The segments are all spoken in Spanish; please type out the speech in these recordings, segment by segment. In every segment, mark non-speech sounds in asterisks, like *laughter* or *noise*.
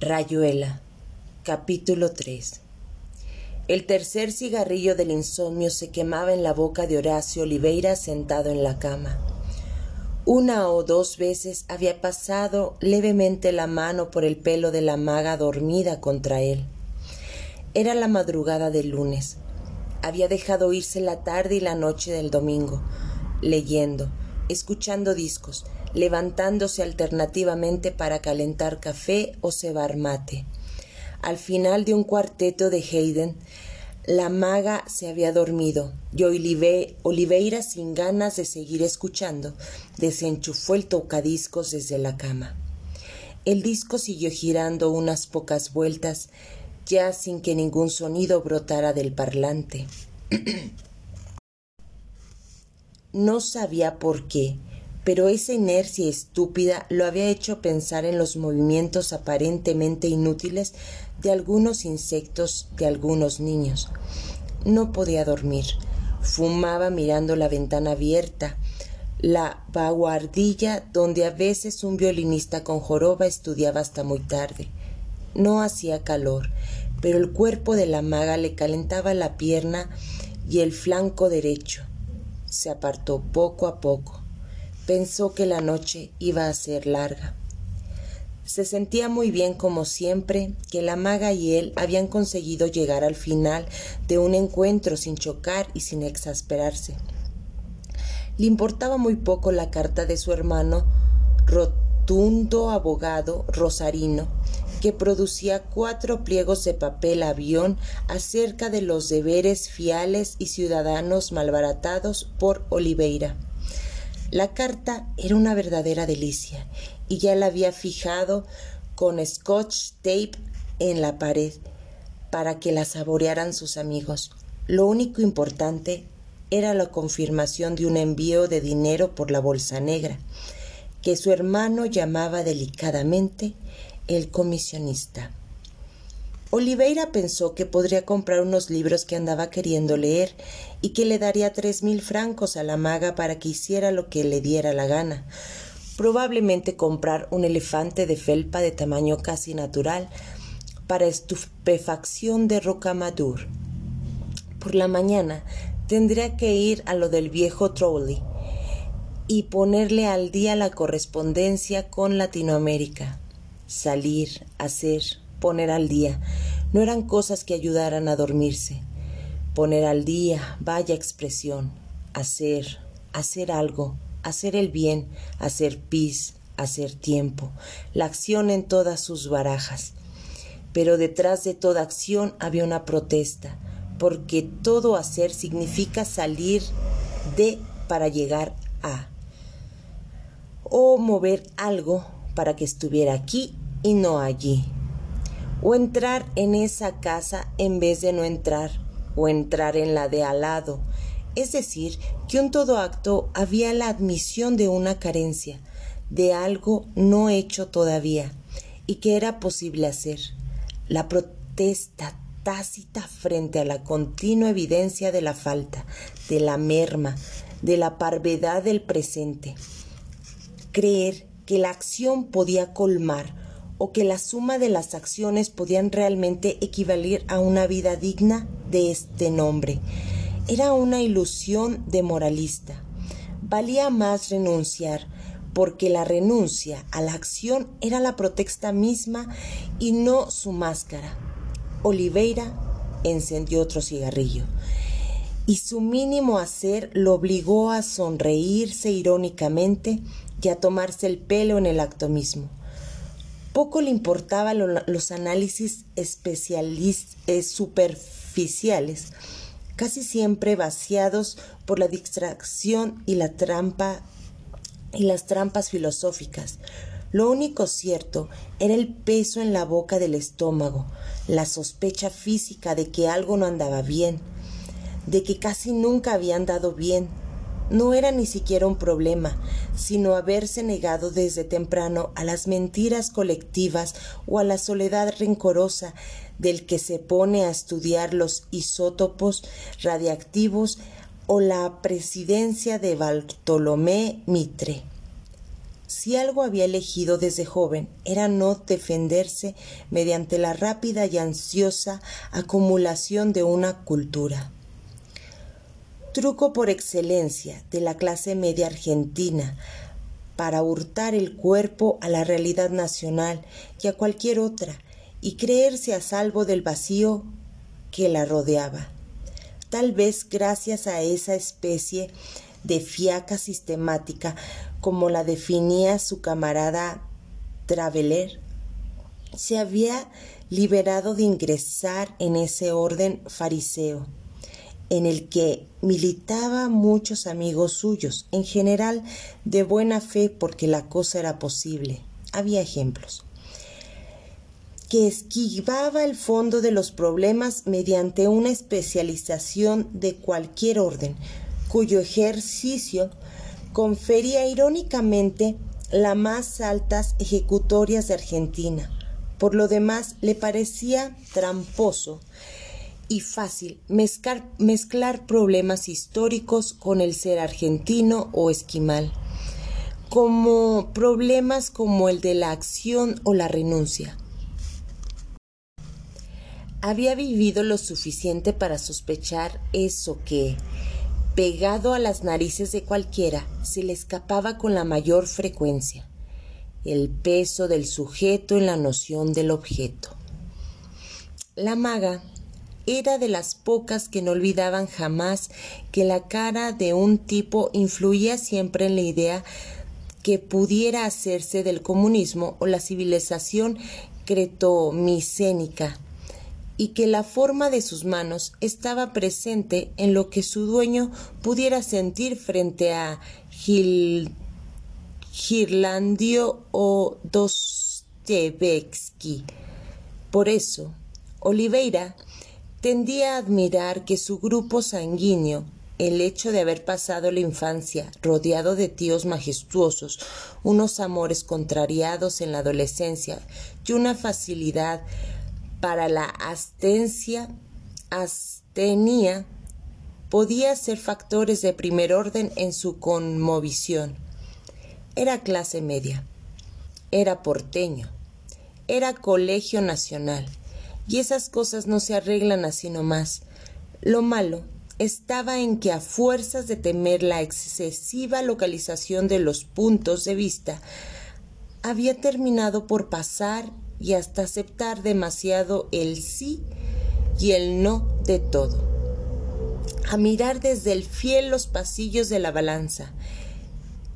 Rayuela, capítulo 3 El tercer cigarrillo del insomnio se quemaba en la boca de Horacio Oliveira sentado en la cama. Una o dos veces había pasado levemente la mano por el pelo de la maga dormida contra él. Era la madrugada del lunes. Había dejado irse la tarde y la noche del domingo, leyendo, escuchando discos, levantándose alternativamente para calentar café o cebar mate. Al final de un cuarteto de Haydn, la maga se había dormido y Oliveira, sin ganas de seguir escuchando, desenchufó el tocadiscos desde la cama. El disco siguió girando unas pocas vueltas, ya sin que ningún sonido brotara del parlante. *clears throat* no sabía por qué, pero esa inercia estúpida lo había hecho pensar en los movimientos aparentemente inútiles de algunos insectos de algunos niños. No podía dormir. Fumaba mirando la ventana abierta, la vaguardilla donde a veces un violinista con joroba estudiaba hasta muy tarde. No hacía calor, pero el cuerpo de la maga le calentaba la pierna y el flanco derecho. Se apartó poco a poco pensó que la noche iba a ser larga. Se sentía muy bien como siempre que la maga y él habían conseguido llegar al final de un encuentro sin chocar y sin exasperarse. Le importaba muy poco la carta de su hermano, rotundo abogado rosarino, que producía cuatro pliegos de papel avión acerca de los deberes fiales y ciudadanos malbaratados por Oliveira. La carta era una verdadera delicia y ya la había fijado con scotch tape en la pared para que la saborearan sus amigos. Lo único importante era la confirmación de un envío de dinero por la bolsa negra, que su hermano llamaba delicadamente el comisionista. Oliveira pensó que podría comprar unos libros que andaba queriendo leer y que le daría tres mil francos a la maga para que hiciera lo que le diera la gana. Probablemente comprar un elefante de felpa de tamaño casi natural para estupefacción de Rocamadour. Por la mañana tendría que ir a lo del viejo Trolley y ponerle al día la correspondencia con Latinoamérica. Salir, hacer, poner al día. No eran cosas que ayudaran a dormirse. Poner al día, vaya expresión. Hacer, hacer algo, hacer el bien, hacer pis, hacer tiempo. La acción en todas sus barajas. Pero detrás de toda acción había una protesta, porque todo hacer significa salir de para llegar a. O mover algo para que estuviera aquí y no allí o entrar en esa casa en vez de no entrar, o entrar en la de al lado. Es decir, que en todo acto había la admisión de una carencia, de algo no hecho todavía, y que era posible hacer. La protesta tácita frente a la continua evidencia de la falta, de la merma, de la parvedad del presente. Creer que la acción podía colmar o que la suma de las acciones podían realmente equivaler a una vida digna de este nombre. Era una ilusión de moralista. Valía más renunciar, porque la renuncia a la acción era la protesta misma y no su máscara. Oliveira encendió otro cigarrillo y su mínimo hacer lo obligó a sonreírse irónicamente y a tomarse el pelo en el acto mismo. Poco le importaban los análisis eh, superficiales, casi siempre vaciados por la distracción y y las trampas filosóficas. Lo único cierto era el peso en la boca del estómago, la sospecha física de que algo no andaba bien, de que casi nunca había andado bien, no era ni siquiera un problema, sino haberse negado desde temprano a las mentiras colectivas o a la soledad rencorosa del que se pone a estudiar los isótopos radiactivos o la presidencia de Bartolomé Mitre. Si algo había elegido desde joven era no defenderse mediante la rápida y ansiosa acumulación de una cultura. Truco por excelencia de la clase media argentina para hurtar el cuerpo a la realidad nacional y a cualquier otra y creerse a salvo del vacío que la rodeaba. Tal vez gracias a esa especie de fiaca sistemática como la definía su camarada Traveler, se había liberado de ingresar en ese orden fariseo, en el que militaba muchos amigos suyos, en general de buena fe porque la cosa era posible. Había ejemplos que esquivaba el fondo de los problemas mediante una especialización de cualquier orden, cuyo ejercicio confería irónicamente las más altas ejecutorias de Argentina. Por lo demás, le parecía tramposo y fácil mezclar, mezclar problemas históricos con el ser argentino o esquimal, como problemas como el de la acción o la renuncia había vivido lo suficiente para sospechar eso que, pegado a las narices de cualquiera, se le escapaba con la mayor frecuencia, el peso del sujeto en la noción del objeto. La maga era de las pocas que no olvidaban jamás que la cara de un tipo influía siempre en la idea que pudiera hacerse del comunismo o la civilización cretomicénica y que la forma de sus manos estaba presente en lo que su dueño pudiera sentir frente a Gil, Girlandio o Dostoevsky. Por eso, Oliveira tendía a admirar que su grupo sanguíneo, el hecho de haber pasado la infancia rodeado de tíos majestuosos, unos amores contrariados en la adolescencia y una facilidad para la astencia, astenia, podía ser factores de primer orden en su conmovisión. Era clase media, era porteño, era colegio nacional, y esas cosas no se arreglan así nomás. Lo malo estaba en que a fuerzas de temer la excesiva localización de los puntos de vista, había terminado por pasar y hasta aceptar demasiado el sí y el no de todo. A mirar desde el fiel los pasillos de la balanza.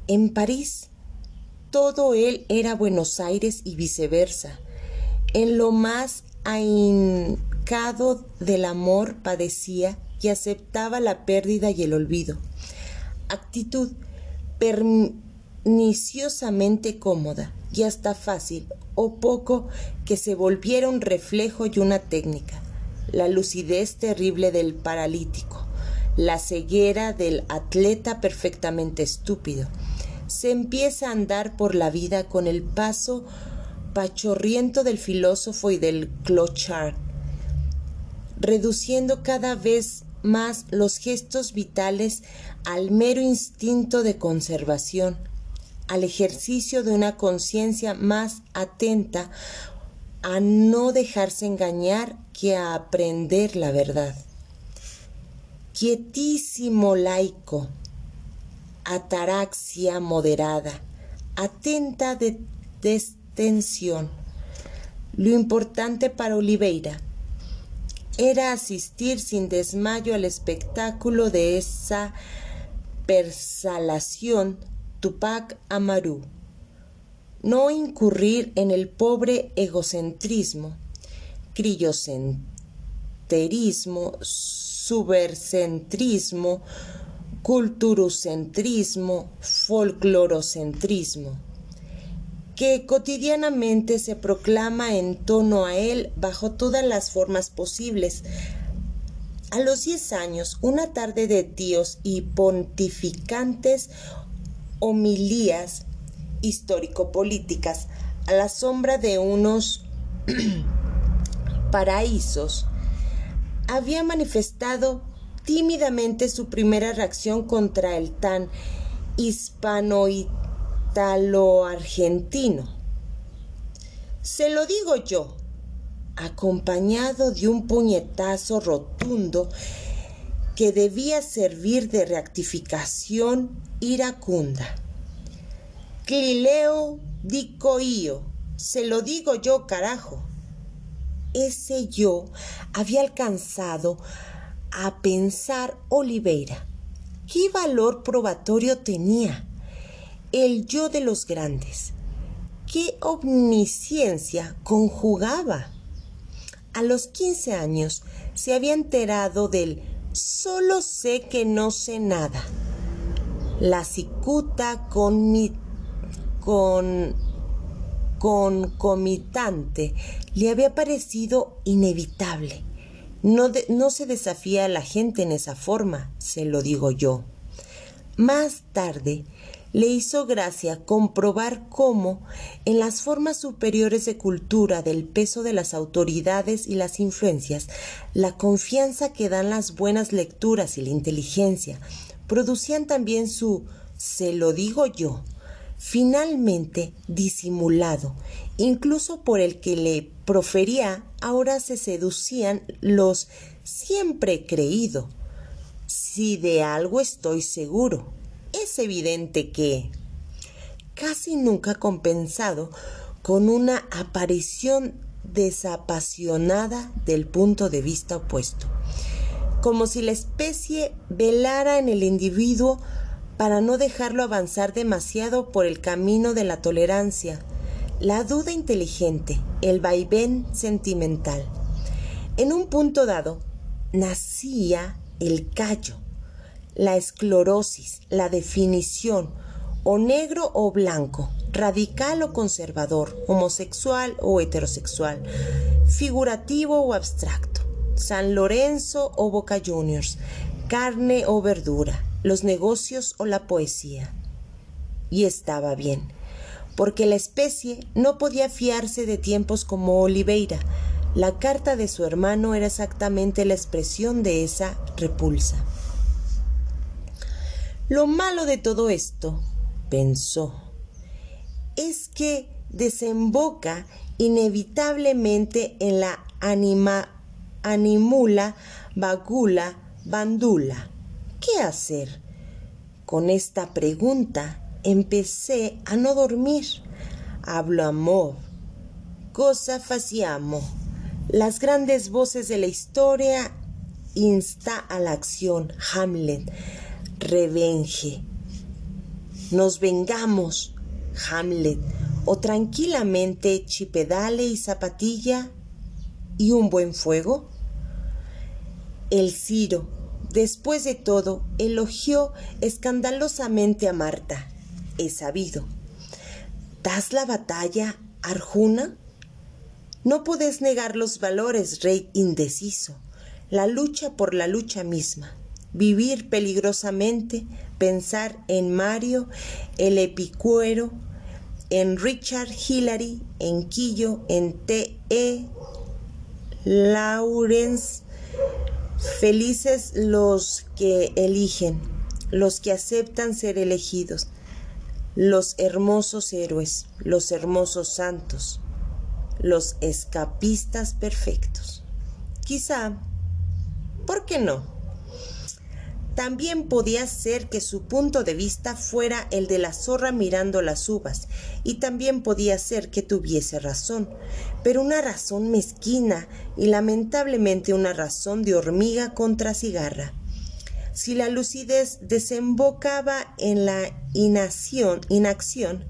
En París todo él era Buenos Aires y viceversa. En lo más ahincado del amor padecía y aceptaba la pérdida y el olvido. Actitud perniciosamente cómoda y hasta fácil o poco que se volviera un reflejo y una técnica, la lucidez terrible del paralítico, la ceguera del atleta perfectamente estúpido. Se empieza a andar por la vida con el paso pachorriento del filósofo y del clochard, reduciendo cada vez más los gestos vitales al mero instinto de conservación, al ejercicio de una conciencia más atenta a no dejarse engañar que a aprender la verdad. Quietísimo laico, ataraxia moderada, atenta de destensión. Lo importante para Oliveira era asistir sin desmayo al espectáculo de esa persalación Tupac Amaru. No incurrir en el pobre egocentrismo, crillocentrismo, subercentrismo, culturocentrismo, folclorocentrismo, que cotidianamente se proclama en tono a él bajo todas las formas posibles. A los diez años, una tarde de tíos y pontificantes homilías histórico-políticas a la sombra de unos *clears throat* paraísos, había manifestado tímidamente su primera reacción contra el tan hispanoitálico italo-argentino. Se lo digo yo, acompañado de un puñetazo rotundo que debía servir de rectificación iracunda. Clileo dicoío, se lo digo yo, carajo. Ese yo había alcanzado a pensar Oliveira. ¿Qué valor probatorio tenía? El yo de los grandes. ¿Qué omnisciencia conjugaba? A los 15 años se había enterado del solo sé que no sé nada. La cicuta con mi con concomitante le había parecido inevitable. No, no se desafía a la gente en esa forma, se lo digo yo. Más tarde le hizo gracia comprobar cómo, en las formas superiores de cultura del peso de las autoridades y las influencias, la confianza que dan las buenas lecturas y la inteligencia producían también su se lo digo yo, finalmente disimulado, incluso por el que le profería, ahora se seducían los siempre creído. Si de algo estoy seguro, es evidente que casi nunca compensado con una aparición desapasionada del punto de vista opuesto, como si la especie velara en el individuo para no dejarlo avanzar demasiado por el camino de la tolerancia, la duda inteligente, el vaivén sentimental. En un punto dado, nacía el callo, la esclerosis, la definición, o negro o blanco, radical o conservador, homosexual o heterosexual, figurativo o abstracto, San Lorenzo o Boca Juniors, carne o verdura, los negocios o la poesía. Y estaba bien, porque la especie no podía fiarse de tiempos como Oliveira. La carta de su hermano era exactamente la expresión de esa repulsa. Lo malo de todo esto, pensó, es que desemboca inevitablemente en la anima, animula, bagula, bandula ¿Qué hacer? Con esta pregunta empecé a no dormir. Hablo amor. Cosa facciamo. Las grandes voces de la historia insta a la acción. Hamlet. Revenge. Nos vengamos. Hamlet. O tranquilamente chipedale y zapatilla y un buen fuego. El Ciro Después de todo, elogió escandalosamente a Marta. He sabido. ¿Das la batalla, Arjuna? No puedes negar los valores, rey indeciso, la lucha por la lucha misma, vivir peligrosamente, pensar en Mario, el epicuero, en Richard Hillary, en Quillo, en T. E. Lawrence, Felices los que eligen, los que aceptan ser elegidos, los hermosos héroes, los hermosos santos, los escapistas perfectos. Quizá, ¿por qué no? También podía ser que su punto de vista fuera el de la zorra mirando las uvas, y también podía ser que tuviese razón, pero una razón mezquina y lamentablemente una razón de hormiga contra cigarra. Si la lucidez desembocaba en la inacción, inacción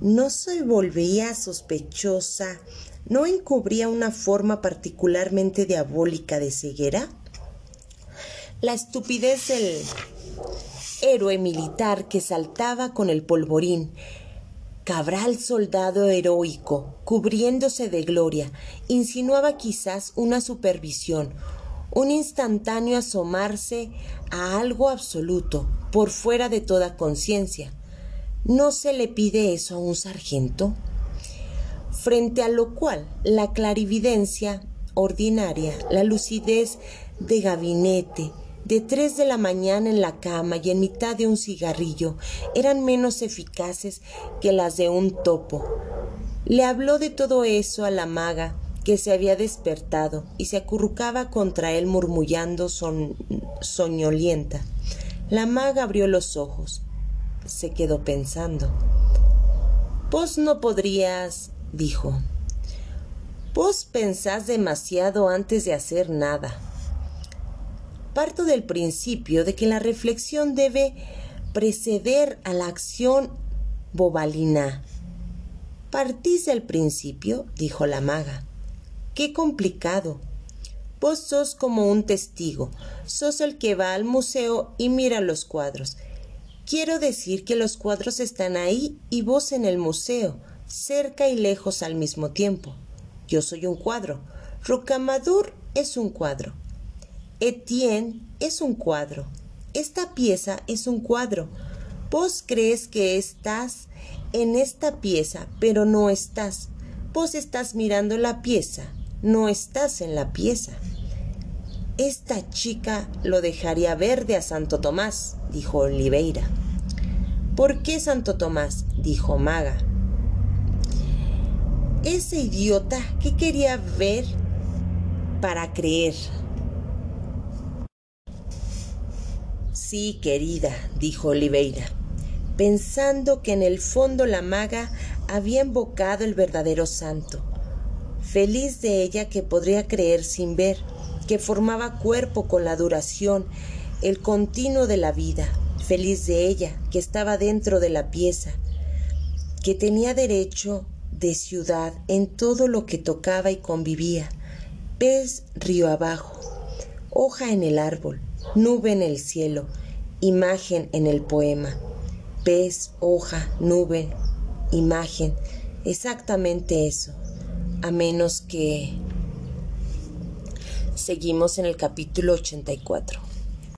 ¿no se volvía sospechosa? ¿No encubría una forma particularmente diabólica de ceguera? La estupidez del héroe militar que saltaba con el polvorín, Cabral soldado heroico, cubriéndose de gloria, insinuaba quizás una supervisión, un instantáneo asomarse a algo absoluto, por fuera de toda conciencia. ¿No se le pide eso a un sargento? Frente a lo cual la clarividencia ordinaria, la lucidez de gabinete, de tres de la mañana en la cama y en mitad de un cigarrillo eran menos eficaces que las de un topo. Le habló de todo eso a la maga, que se había despertado y se acurrucaba contra él murmullando soñolienta. La maga abrió los ojos. Se quedó pensando. Vos no podrías, dijo. Vos pensás demasiado antes de hacer nada. Parto del principio de que la reflexión debe preceder a la acción bobalina. Partís del principio, dijo la maga. Qué complicado. Vos sos como un testigo, sos el que va al museo y mira los cuadros. Quiero decir que los cuadros están ahí y vos en el museo, cerca y lejos al mismo tiempo. Yo soy un cuadro. Rocamadur es un cuadro. Etienne es un cuadro. Esta pieza es un cuadro. Vos crees que estás en esta pieza, pero no estás. Vos estás mirando la pieza, no estás en la pieza. Esta chica lo dejaría verde a Santo Tomás, dijo Oliveira. ¿Por qué Santo Tomás? dijo Maga. Ese idiota que quería ver para creer. Sí, querida, dijo Oliveira, pensando que en el fondo la maga había invocado el verdadero santo. Feliz de ella que podría creer sin ver, que formaba cuerpo con la duración, el continuo de la vida. Feliz de ella que estaba dentro de la pieza, que tenía derecho de ciudad en todo lo que tocaba y convivía. Pez río abajo, hoja en el árbol, nube en el cielo, imagen en el poema. Pez, hoja, nube, imagen, exactamente eso, a menos que... Seguimos en el capítulo 84.